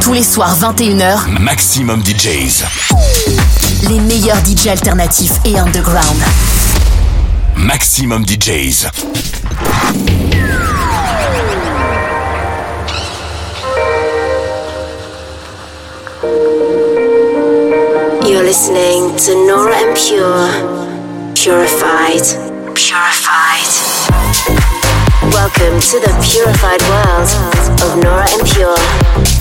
Tous les soirs 21h, Maximum DJs. Les meilleurs DJs alternatifs et underground. Maximum DJs. You're listening to Nora En Pure. Purified. Purified. Welcome to the purified world of Nora En Pure.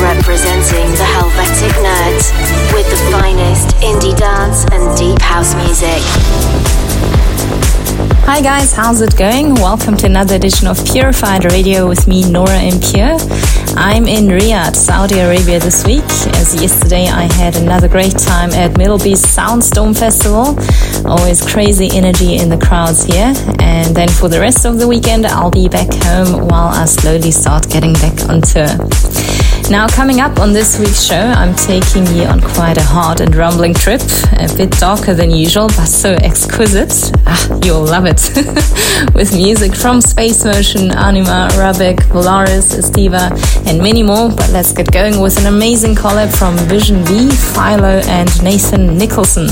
Representing the Helvetic Nerds with the finest indie dance and deep house music. Hi guys, how's it going? Welcome to another edition of Purified Radio with me, Nora En Pure. I'm in Riyadh, Saudi Arabia this week, as yesterday I had another great time at MDLBEAST Soundstorm Festival. Always crazy energy in the crowds here. And then for the rest of the weekend, I'll be back home while I slowly start getting back on tour. Now, coming up on this week's show, I'm taking you on quite a hard and rumbling trip, a bit darker than usual, but so exquisite. Ah, you'll love it. With music from Space Motion, Anima, Rabek, Volaris, Estiva, and many more. But let's get going with an amazing collab from Vision V, Philo, and Nathan Nicholson.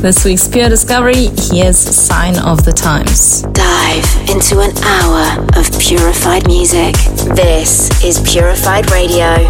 This week's Pure Discovery, here's Sign of the Times. Dive into an hour of purified music. This is Purified Radio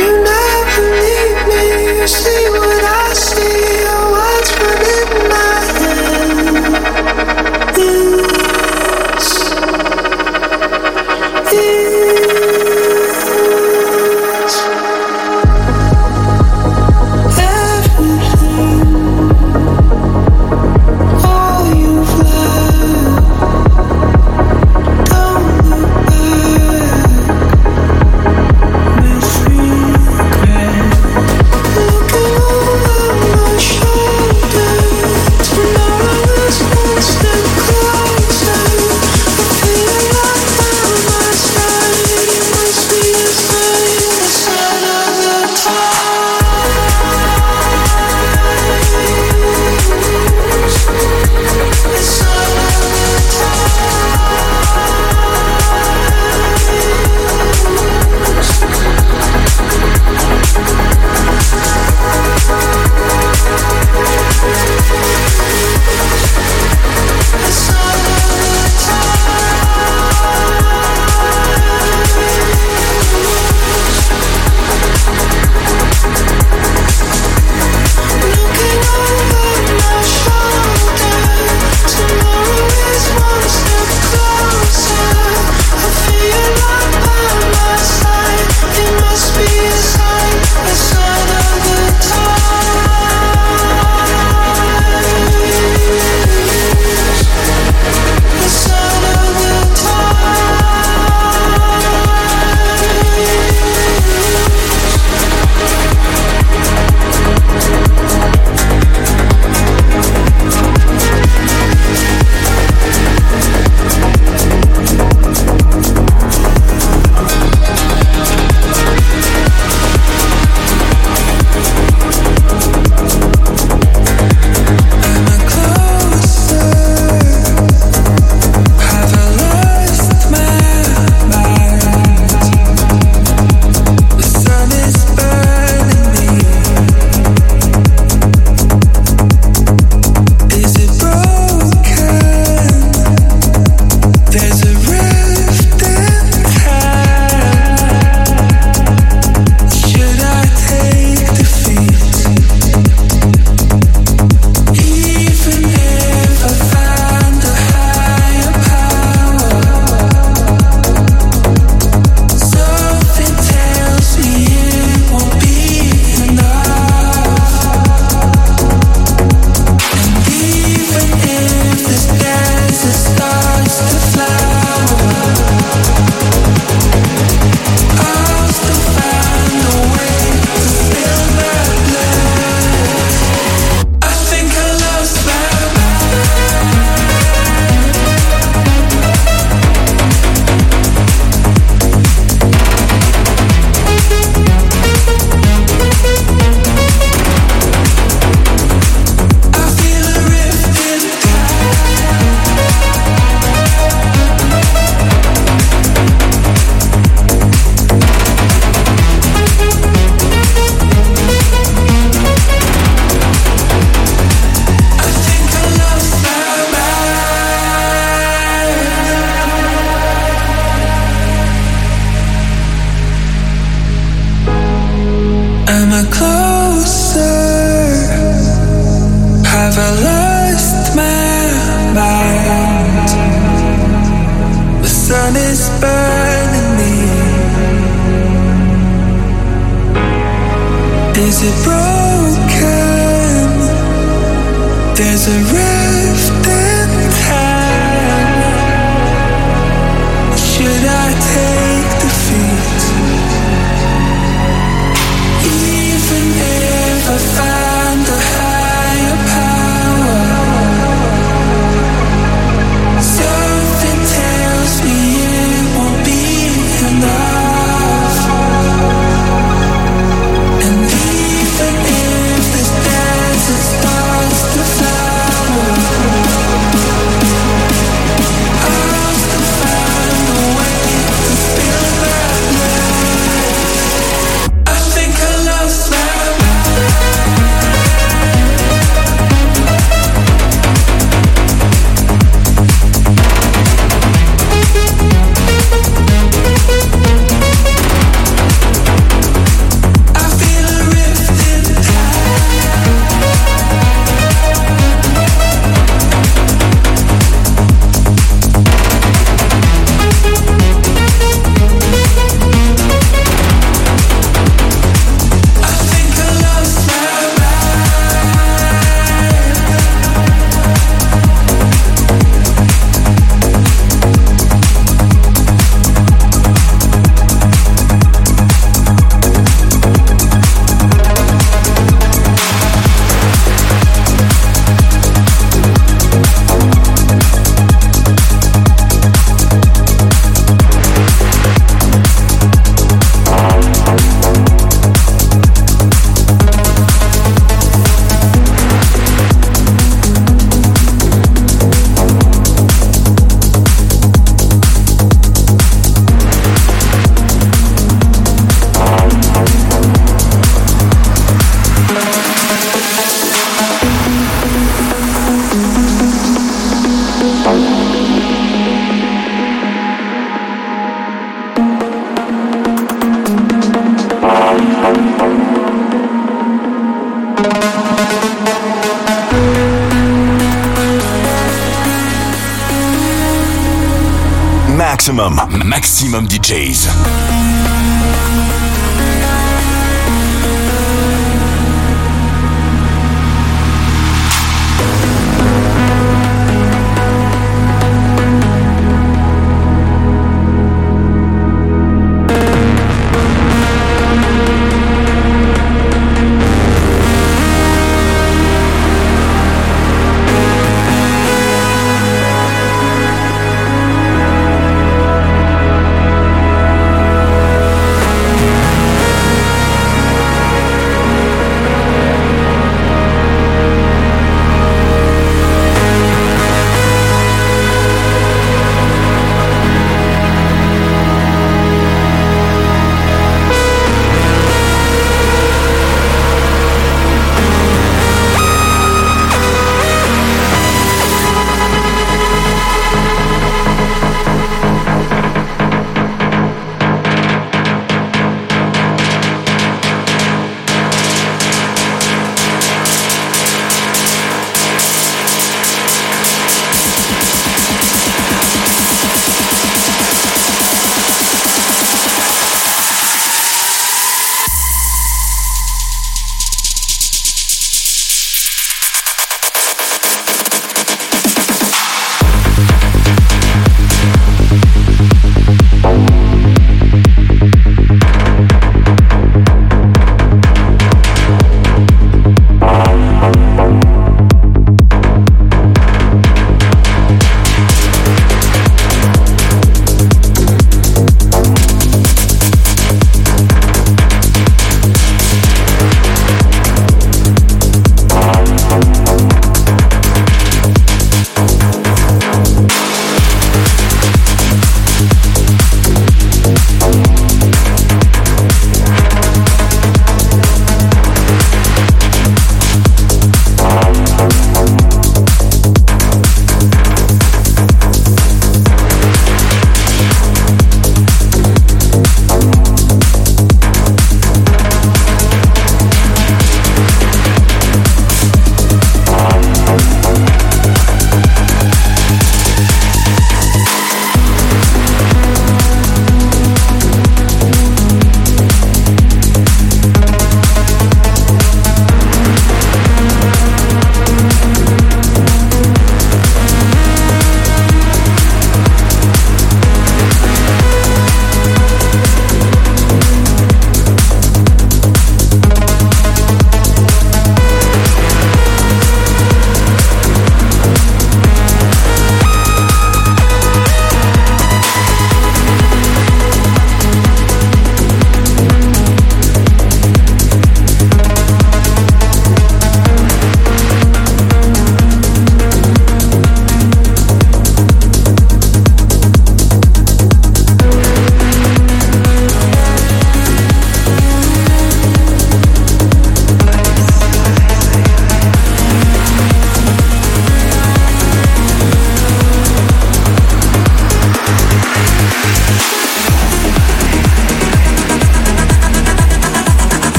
You never leave me. You see what I see. Your words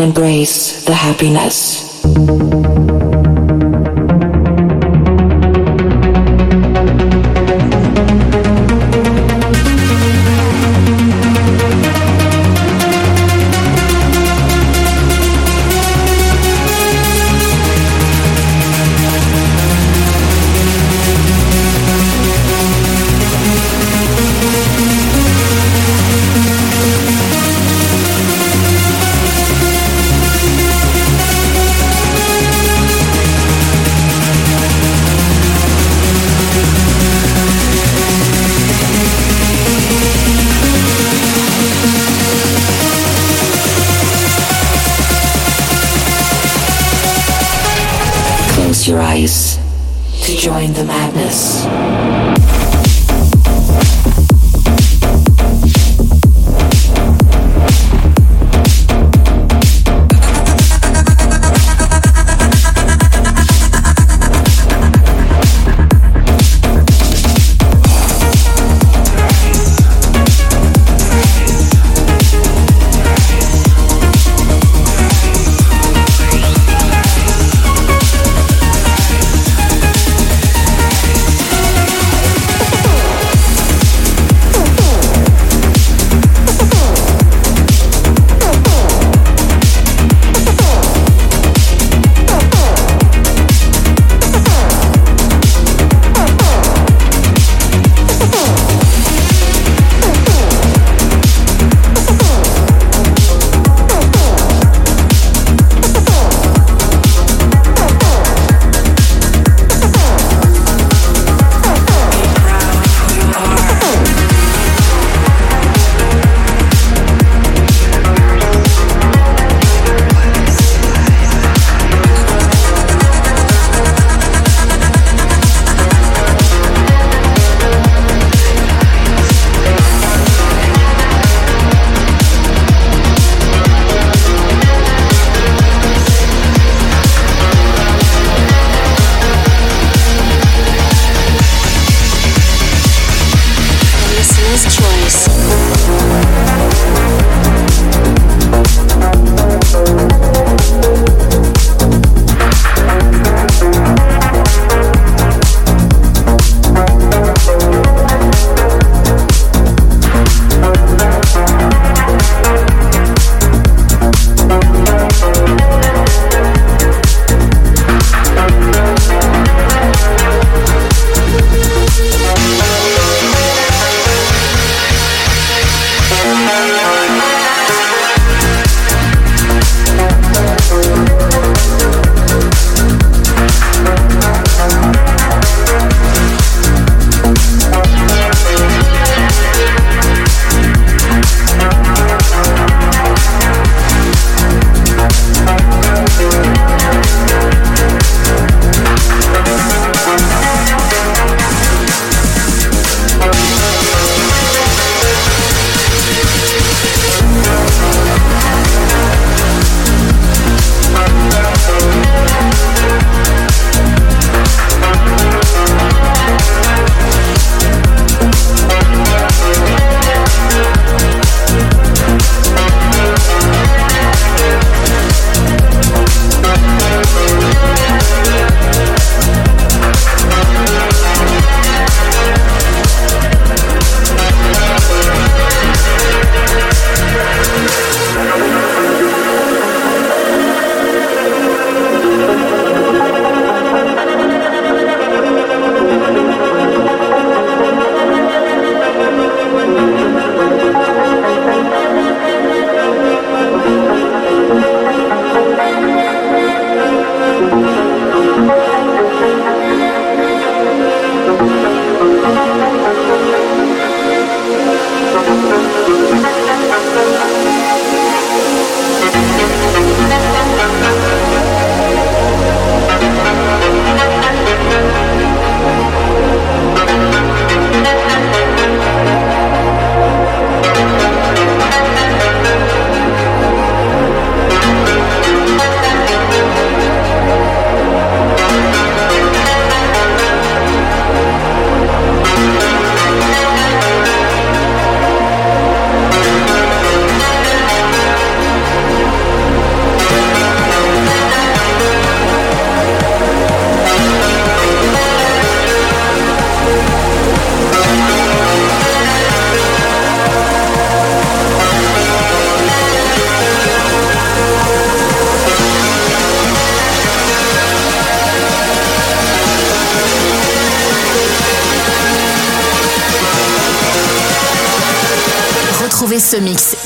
and embrace the happiness.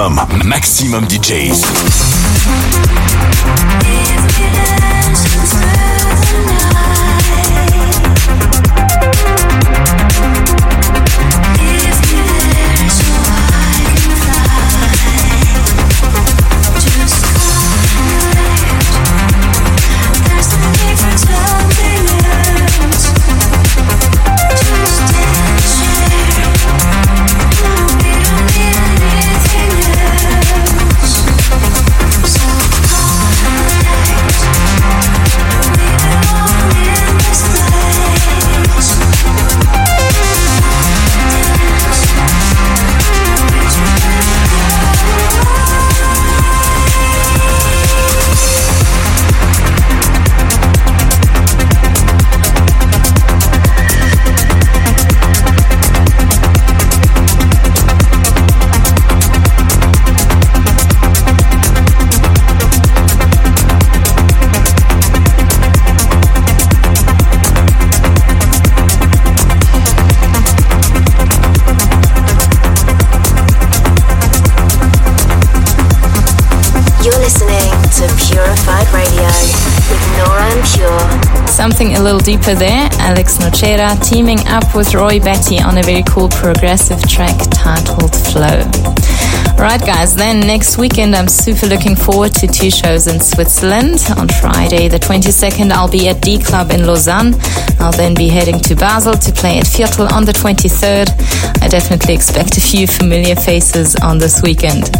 Maxximum, maxximum DJs. Something a little deeper there. Alex Nocera teaming up with Roy Betty on a very cool progressive track titled Flow. Right, guys, then next weekend I'm super looking forward to two shows in Switzerland. On Friday, the 22nd, I'll be at D Club in Lausanne. I'll then be heading to Basel to play at Viertel on the 23rd. I definitely expect a few familiar faces on this weekend.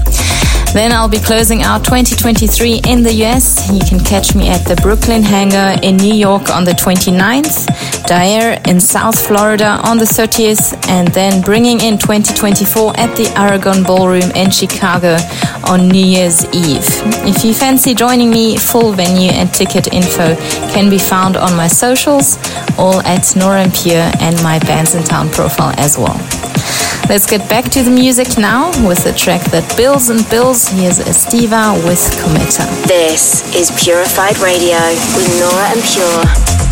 Then I'll be closing out 2023 in the US. You can catch me at the Brooklyn Hangar in New York on the 29th, Dyer in South Florida on the 30th, and then bringing in 2024 at the Aragon Ballroom in Chicago on New Year's Eve. If you fancy joining me, full venue and ticket info can be found on my socials, all at Nora En Pure and my Bandsintown profile as well. Let's get back to the music now with the track that builds and builds. Here's Estiva with Cometa. This is Purified Radio with Nora En Pure.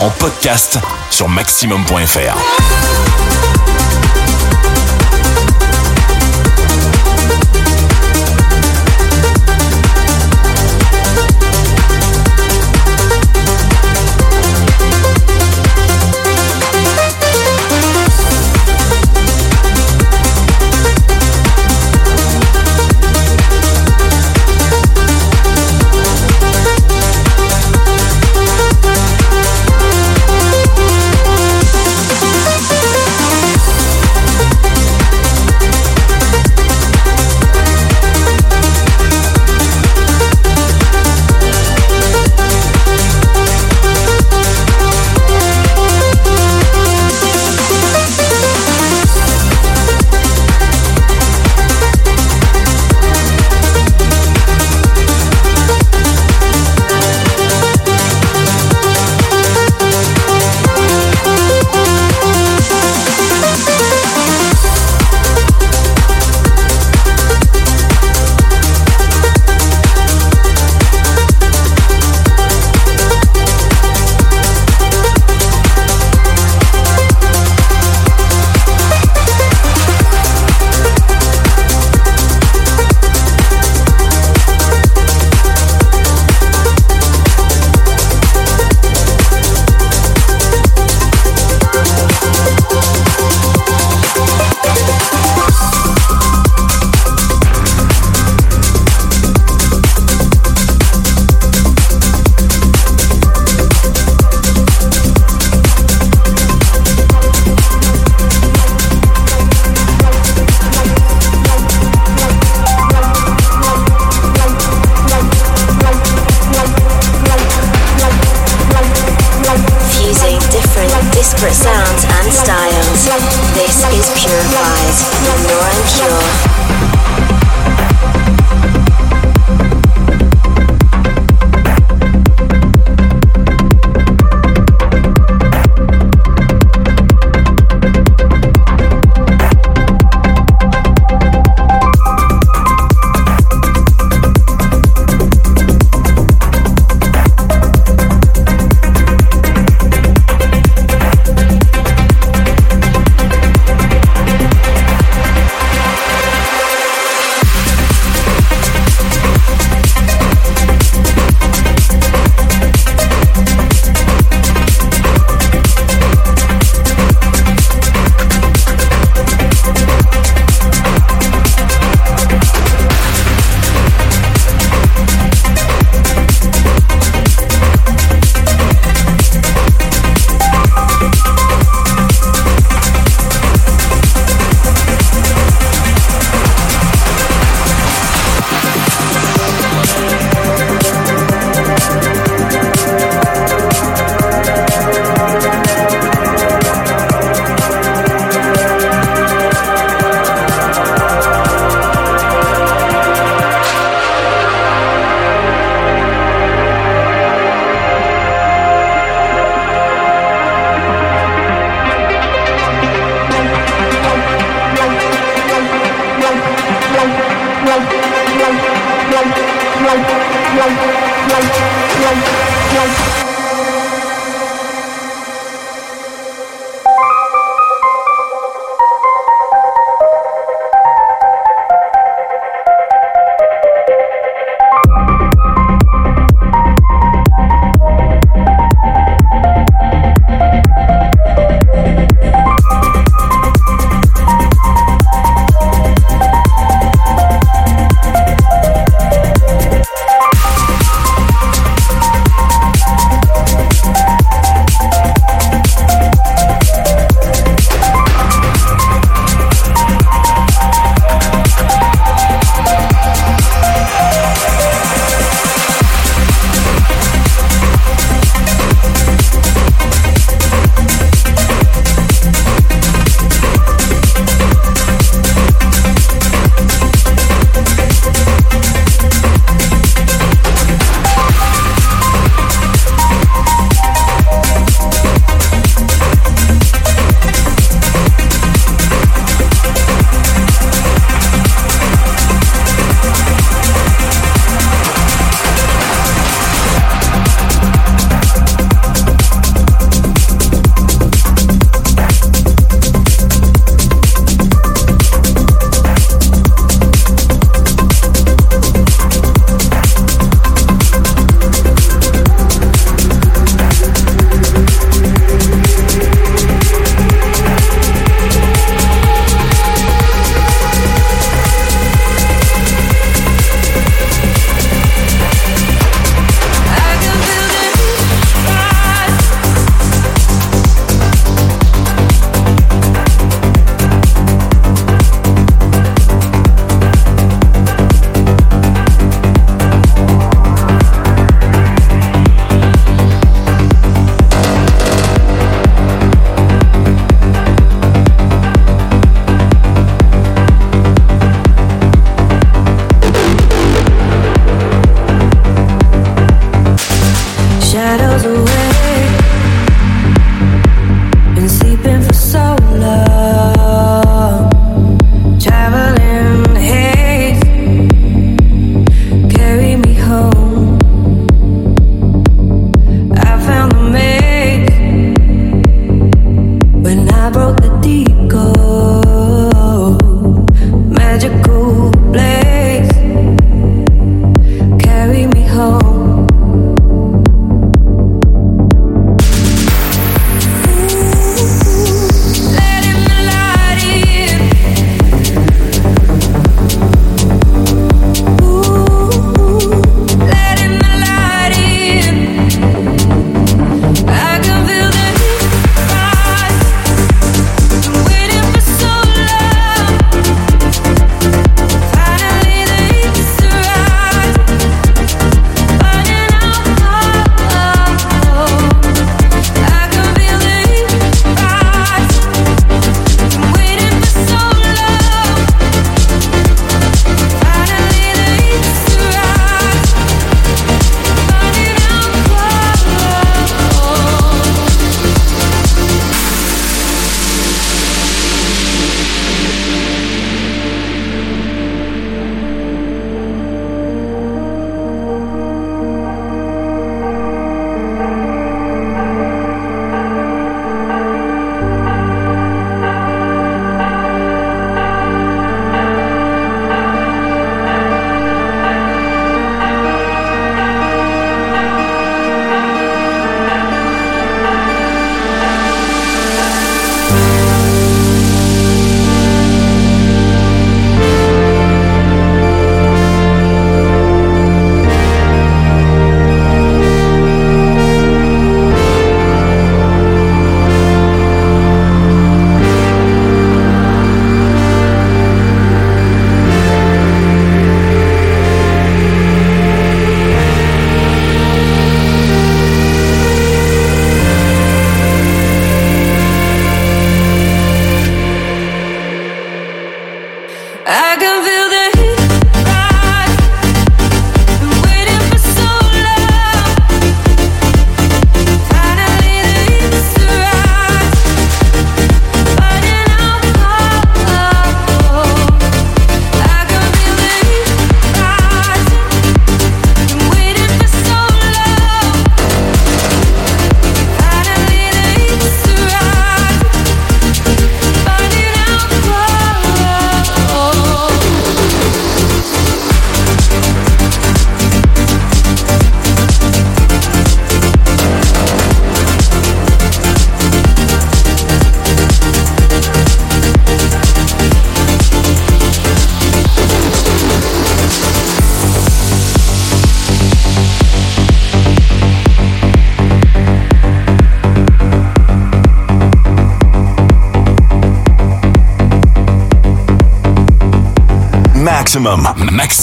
En podcast sur maximum.fr.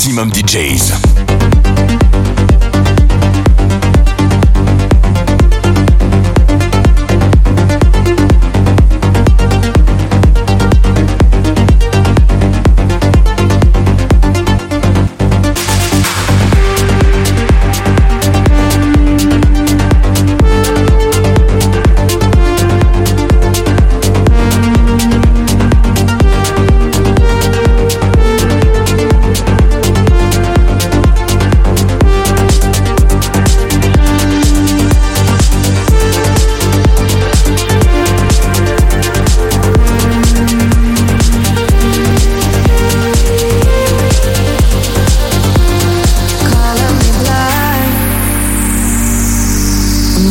maximum DJs.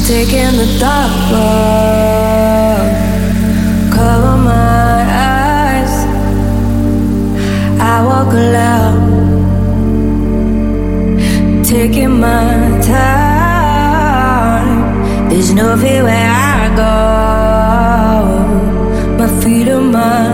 taking the dark road. Cover my eyes. I walk alone, taking my time. There's no fear where I go. My feet are mine.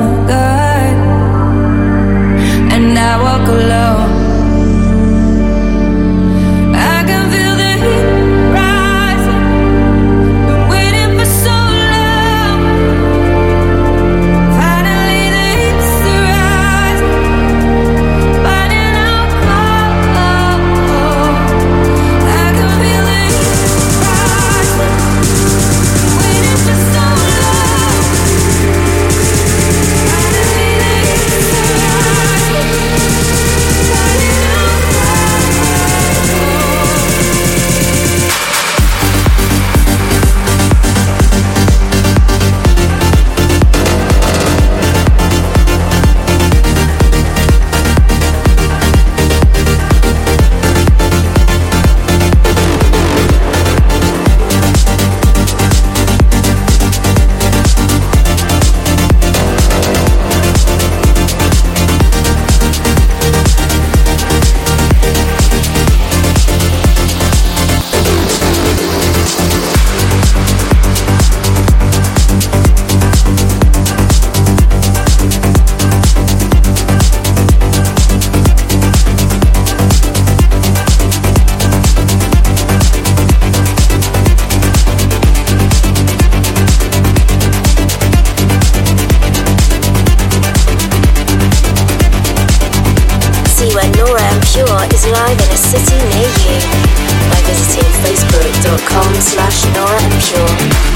Nora is live in a city near you by visiting facebook.com slash Nora En Pure.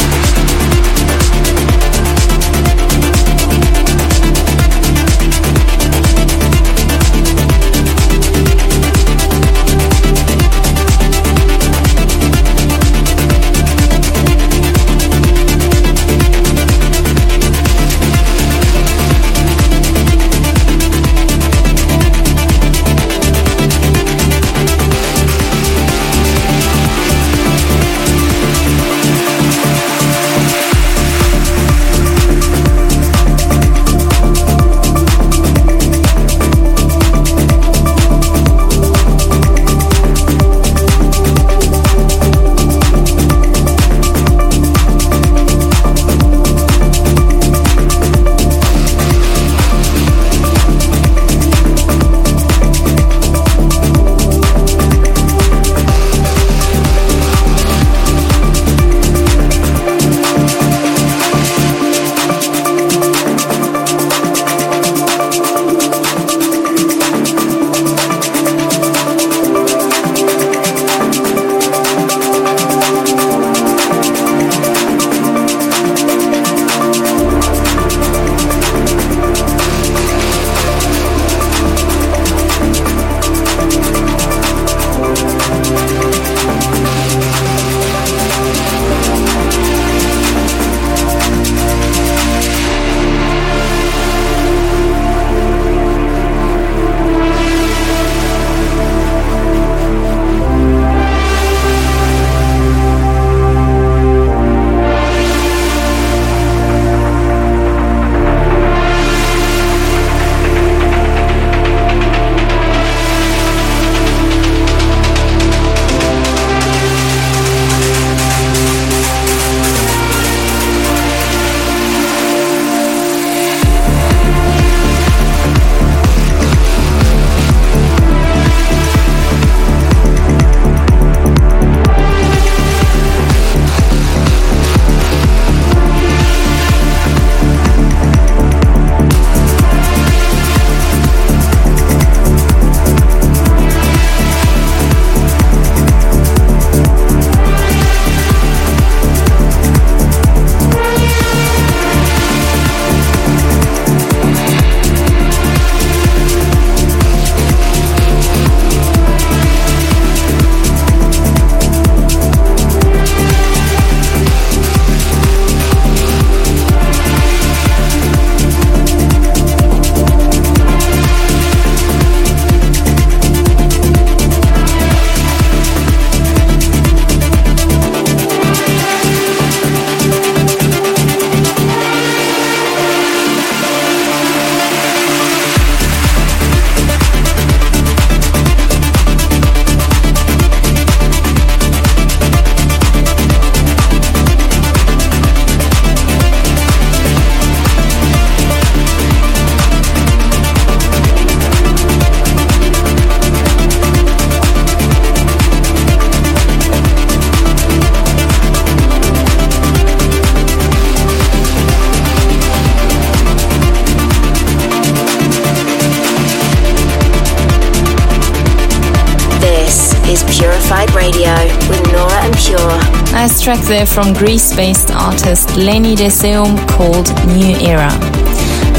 Is Radio with Nora En Pure. Nice track there from Greece based artist Lenny Deseum called New Era.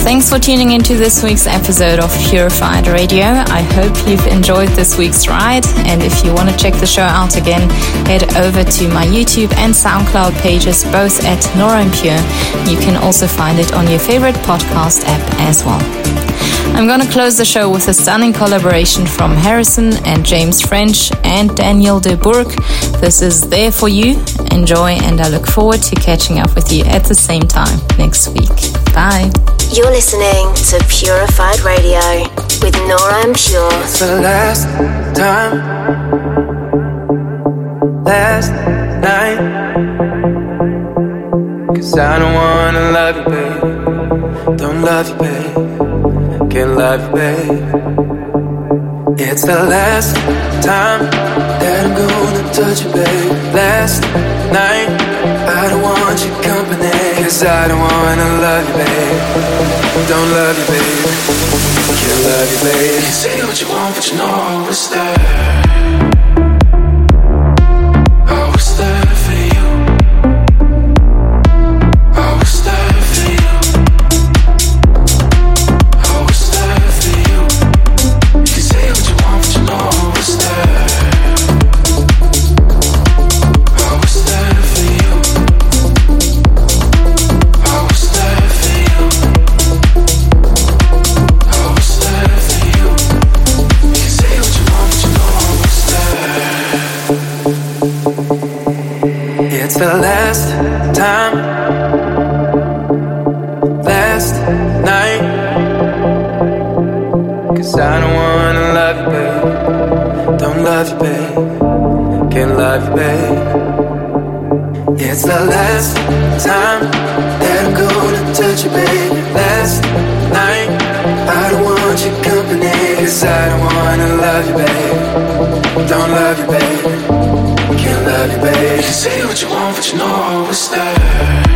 Thanks for tuning into this week's episode of Purified Radio. I hope you've enjoyed this week's ride. And if you want to check the show out again, head over to my YouTube and SoundCloud pages, both at Nora En Pure. You can also find it on your favorite podcast app as well. I'm going to close the show with a stunning collaboration from Harrison and James French and Daniel de Bourg. This is There For You. Enjoy, and I look forward to catching up with you at the same time next week. Bye. You're listening to Purified Radio with Nora En Pure. It's the last time, last night. Cause I don't wanna love you, babe. Don't love you, babe. Love you, babe. It's the last time that I'm gonna touch you, babe. Last night, I don't want your company. Cause I don't wanna love you, babe. Don't love you, babe. Can't love you, babe. You say what you want, but you know I was there. The last time, last night. Cause I don't wanna love you, babe. Don't love you, babe. Can't love you, babe. It's the last time that I'm gonna touch you, baby. Last night, I don't want your company. Cause I don't wanna love you, babe. Don't love you, babe. Love you, babe. Say what you want, but you know I was there.